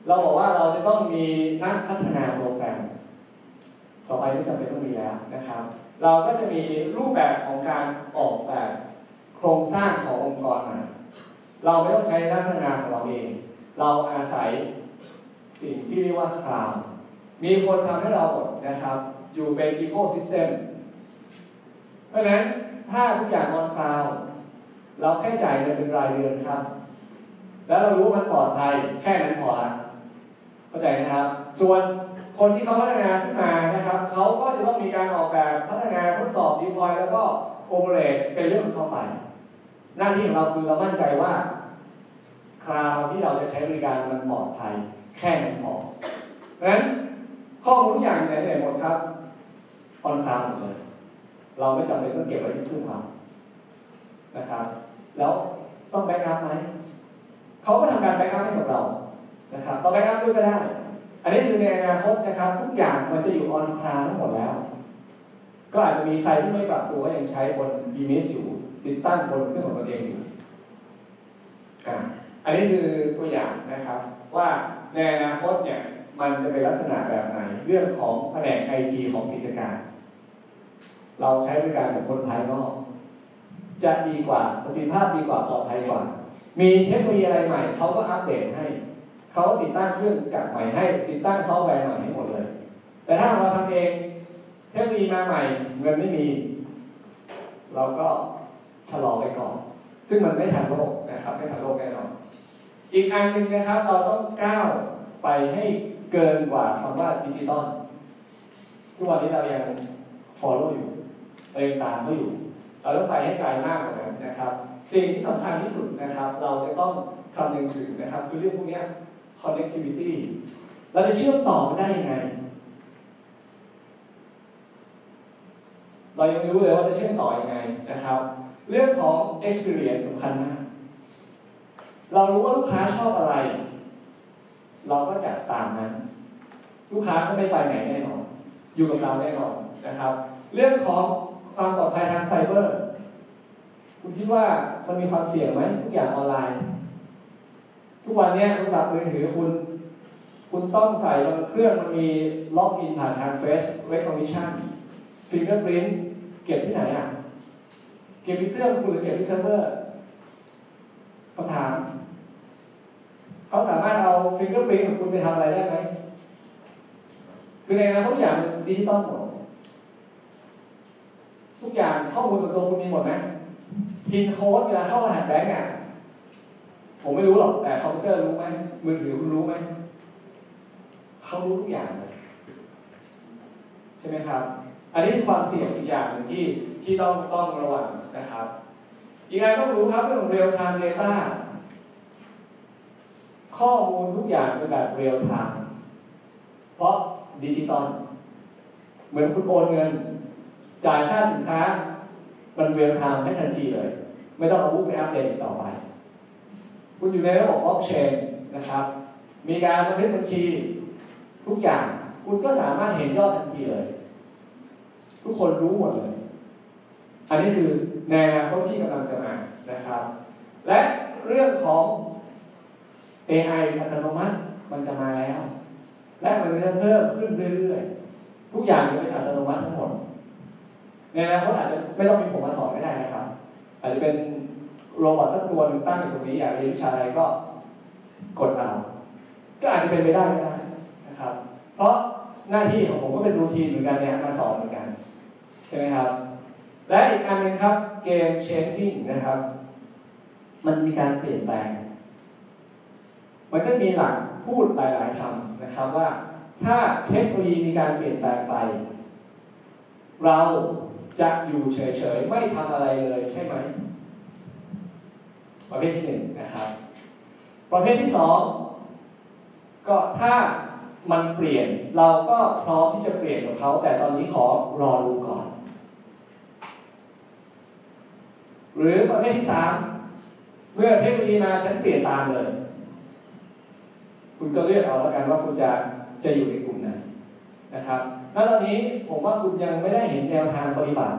เราบอกว่าเราจะต้องมีนักพัฒนาโปรแกรมต่อไปไม่จำเป็นต้องมีแล้วนะครับ เราก็จะมีรูปแบบของการออกแบบโครงสร้างขององค์กรมาเราไม่ต้องใช้นักพัฒนาของเราเอง เราอาศัยสิ่งที่เรียกว่า cloud มีคนทำให้เราหมดนะครับ อยู่เป็น ecosystem เพราะฉะนั้นถ้าทุกอย่าง on cloud เราแค่จ่ายเงินเป็นรายเดือนครับ แล้วเรารู้ว่ามันปลอดภัยแค่นั้นพอละเข้าใจนะครับ ส่วนคนที่เขาพัฒนาขึ้นมานะครับเขาก็จะต้องมีการออกแบบพัฒนาทดสอบ deploy แล้วก็ operate เป็นเรื่องของเขาไป หน้าที่ของเราคือเรามั่นใจว่า cloud ที่เราจะใช้บริการมันปลอดภัยแค่นั้นพอเพราะฉะนั้น ข้อมูลทุกอย่างอยู่ไหนหมดครับ on cloud หมดเลย เราไม่จำเป็นต้องเก็บไว้ที่เครื่องเรานะครับ แล้วต้อง backup ไหมเขาก็ทำการ backup ให้กับเรานะครับต่อ backup ด้วยก็ได้ อันนี้คือในอนาคตนะครับ ทุกอย่างมันจะอยู่ on cloud ทั้งหมดแล้ว ก็อาจจะมีใครที่ไม่ปรับตัวยังใช้บน d m s อยู่ติดตั้งบนเครื่องของตัวเองอยู่อันนี้คือตัวอย่างนะครับ ว่าในอนาคตเนี่ย มันจะเป็นลักษณะแบบไหน เรื่องของแผนกไอทีของกิจการ เราใช้บริการจากคนภายนอก จะดีกว่าประสิทธิภาพดีกว่าปลอดภัยกว่า มีเทคโนโลยีอะไรใหม่เขาก็อัปเดตให้เขาก็ติดตั้งเครื่องจักรใหม่ให้ ติดตั้งซอฟต์แวร์ใหม่ให้หมดเลย แต่ถ้าเราทำเองเทคโนโลยีมาใหม่เงินไม่มี เราก็ชะลอไว้ก่อน ซึ่งมันไม่ทันโลกนะครับ ไม่ทันโลกแน่นอนอีกอันหนึ่งนะครับ เราต้องก้าวไปให้ เกินกว่าคำว่าดิจิตอลทุกวันนี้เรายัง follow อยู่เรายังตามเขาอยู่ เราต้องไปให้ไกลมากกว่านั้นนะครับ สิ่งที่สำคัญที่สุดนะครับ เราจะต้องคำนึงถึงนะครับ คือเรื่องพวกนี้ connectivity เราจะเชื่อมต่อมันได้ยังไง เรายังไม่รู้เลยว่าจะเชื่อมต่อยังไงนะครับ เรื่องของ experience สำคัญมาก เรารู้ว่าลูกค้าชอบอะไร เราก็จัดตามนั้น ลูกค้าก็ไม่ไปไหนแน่นอน อยู่กับเราแน่นอนนะครับ เรื่องของความปลอดภัยทางไซเบอร์ คุณคิดว่ามันมีความเสี่ยงไหมทุกอย่างออนไลน์ ทุกวันนี้โทรศัพท์มือถือคุณ คุณต้องใส่บนเครื่องมันมี login ผ่านทาง Face Recognition Fingerprint เก็บที่ไหนอะ เก็บที่เครื่องคุณหรือเก็บที่เซิร์ฟเวอร์คำถาม เขาสามารถเอา Fingerprint ของคุณไปทำอะไรได้ไหมคือในอนาคตทุกอย่างเป็นดิจิตอลหมดทุกอย่างข้อมูลส่วนตัวคุณมีหมดไหมพินโค้ดเวลาเข้ารหัสแบงก์อะผมไม่รู้หรอกแต่คอมพิวเตอร์รู้ไหมมือถือคุณรู้ไหมเขารู้ทุกอย่างเลยใช่ไหมครับ อันนี้คือความเสี่ยงอีกอย่างหนึ่งที่ที่ต้องต้องระวังนะครับ อีกอย่างต้องรู้ครับเรื่อง real time data ข้อมูลทุกอย่างเป็นแบบ real time เพราะดิจิตอลเหมือนคุณโอนเงิน จ่ายค่าสินค้า มัน real-time ให้ทันทีเลย ไม่ต้องเอา book ไปอัปเดตต่อไป คุณอยู่ในระบบบล็อกเชนนะครับ มีการบันทึกบัญชีทุกอย่าง คุณก็สามารถเห็นยอดทันทีเลย ทุกคนรู้หมดเลย อันนี้คือแนวอนาคตที่กำลังจะมานะครับ และเรื่องของ AI อัตโนมัติมันจะมาแล้ว และมันจะเพิ่มขึ้นเรื่อยๆ ทุกอย่างจะเป็นอัตโนมัติทั้งหมดในอนาคตอาจจะไม่ต้องมีผมมาสอนไม่ได้นะครับ อาจจะเป็นโรบอทสักตัวหนึ่งตั้งอยู่ตรงนี้อยากเรียนวิชาอะไรก็กดเอาก็อาจจะเป็นไปได้ก็ได้นะครับ เพราะหน้าที่ของผมก็เป็นรูทีนเหมือนกันเนี่ยมาสอนเหมือนกันใช่ไหมครับ และอีกอันหนึงครับเกม changing นะครับ มันมีการเปลี่ยนแปลง มันก็มีหลักพูดหลาย ๆคำนะครับว่า ถ้าเทคโนโลยีมีการเปลี่ยนแปลงไป เราจะอยู่เฉย ๆ ไม่ทำอะไรเลยใช่ไหม ประเภทที่หนึ่งนะครับ ประเภทที่สองก็ถ้ามันเปลี่ยนเราก็พร้อมที่จะเปลี่ยนกับเขาแต่ตอนนี้ขอรอดูก่อน หรือประเภทที่สามเมื่อเทคโนโลยีมาฉันเปลี่ยนตามเลย คุณก็เลือกเอาแล้วกันว่าคุณจะจะอยู่ในกลุ่มไหนนะครับแล้วตอนนี้ผมว่าคุณยังไม่ได้เห็นแนวทางปฏิบัติ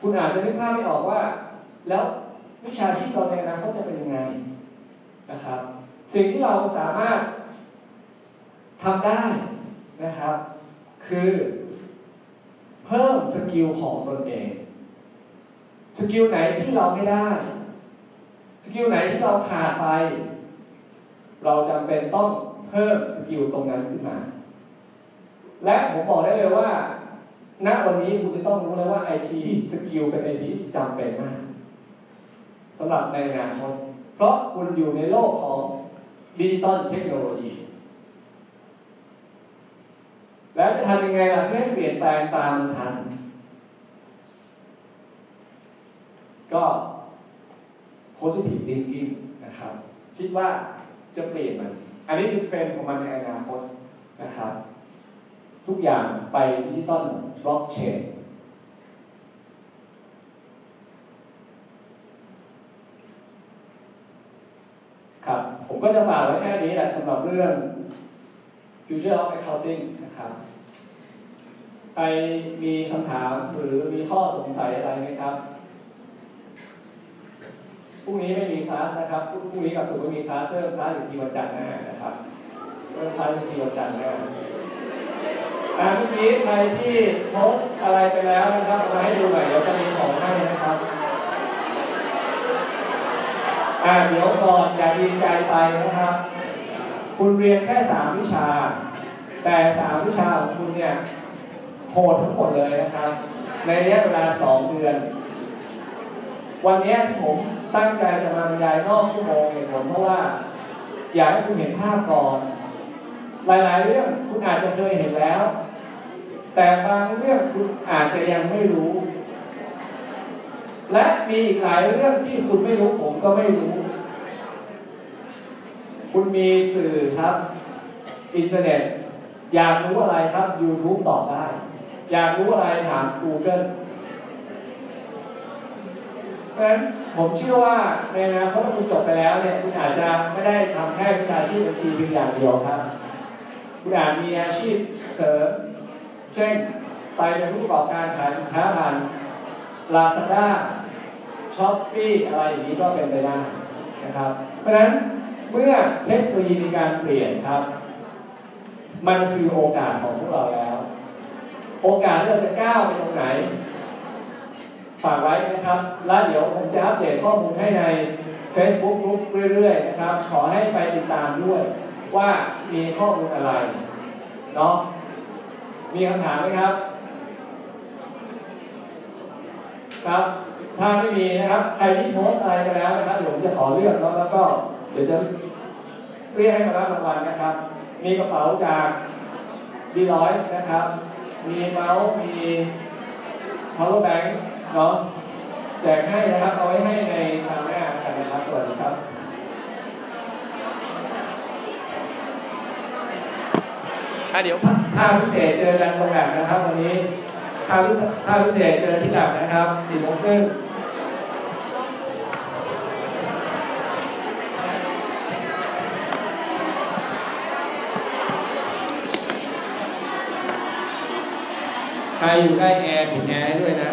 คุณอาจจะนึกภาพไม่ออกว่า แล้ววิชาชีพเราในอนาคตจะเป็นยังไงนะครับ สิ่งที่เราสามารถทำได้นะครับ คือเพิ่ม skill ของตนเอง skill ไหนที่เราไม่ได้ skill ไหนที่เราขาดไป เราจำเป็นต้อง เพิ่ม skill ตรงนั้นขึ้นมา และผมบอกได้เลยว่าณวันนี้คุณจะต้องรู้เลยว่า IT skill เป็นไอที่จำเป็นมากสำหรับในอนาคตเพราะคุณอยู่ในโลกของ digital technology แล้วจะทำยังไงล่ะเพื่อเปลี่ยนแปลงตามมันทัน ก็ positive thinking นะครับ คิดว่าจะเปลี่ยนมัน อันนี้คือเทรนด์ของมันในอนาคตนะครับ ทุกอย่างไปดิจิตอลบล็อกเชนครับผมก็จะฝากไว้แค่นี้แหละสำหรับเรื่อง Future of Accounting นะครับใครมีคำถามหรือมีข้อสงสัยอะไรไหมครับ พรุ่งนี้ไม่มีคลาสนะครับ พรุ่งนี้กับสุขไม่มีคลาสเริ่มคลาสอีกทีวันจันทร์หน้านะครับ เริ่มคลาสอีกทีวันจันทร์หน้าอ่าเมื่อกี้ใครที่โพสอะไรไปแล้วนะครับมาให้ดูหน่อยเดี๋ยวจะมีของให้นะครับอ่าเดี๋ยวก่อนอย่าดีใจไปนะครับ คุณเรียนแค่สามวิชา แต่สามวิชาของคุณเนี่ยโหดทั้งหมดเลยนะครับ ในระยะเวลาสองเดือน วันนี้ที่ผม ตั้งใจจะมาบรรยายนอกชั่วโมงเหตุผลเพราะว่า อยากให้คุณเห็นภาพก่อน หลายๆ เรื่องคุณอาจจะเคยเห็นแล้ว แต่บางเรื่องคุณอาจจะยังไม่รู้ และมีอีกหลายเรื่องที่คุณไม่รู้ผมก็ไม่รู้ คุณมีสื่อครับ อินเทอร์เน็ต อยากรู้อะไรครับ YouTube ตอบได้ อยากรู้อะไรถาม Google ราะฉะนั้นผมเชื่อว่าในอนาคตถ้าคุณจบไปแล้วเนี่ยคุณอาจจะไม่ได้ทำแค่วิชาชีพบัญชีเพียงอย่างเดียวครับคุณอาจมีอาชีพเสริมเช่นไปเป็นผู้ประกอบการขายสินค้าผ่าน Lazada ช้อปปี้อะไรอย่างนี้ก็เป็นไปได้นะครับ เพราะฉะนั้นเมื่อเทคโนโลยีมีการเปลี่ยนครับ มันคือโอกาสของพวกเราแล้ว โอกาสที่เราจะก้าวไปตรงไหน ฝากไว้นะครับ แล้วเดี๋ยวผมจะอัปเดตข้อมูลให้ใน Facebook กลุ่มเรื่อยๆนะครับ ขอให้ไปติดตามด้วยว่ามีข้อมูลอะไรเนาะมีคำถามไหมครับ ครับ ถ้าไม่มีนะครับ ใครที่โพสอะไรไปแล้วนะครับเดี๋ยวผมจะขอเลือกแล้วแล้วก็ เดี๋ยวจะเรียกให้มารับรางวัลนะครับ มีกระเป๋าจากดีลอยส์นะครับ มีเมาส์มี power bank เนาะแจกให้นะครับ เอาไว้ให้ในทางหน้ากันนะครับ สวัสดีครับอะเดี๋ยวภาพิเศษเจอกันตรงแบบนะครับ วันนี้ภาพิเศษภาพิเศษเจอที่แลบนะครับสี่โมงครึ่งใครอยู่ใกล้แอร์ปิดแอร์ให้ด้วยนะ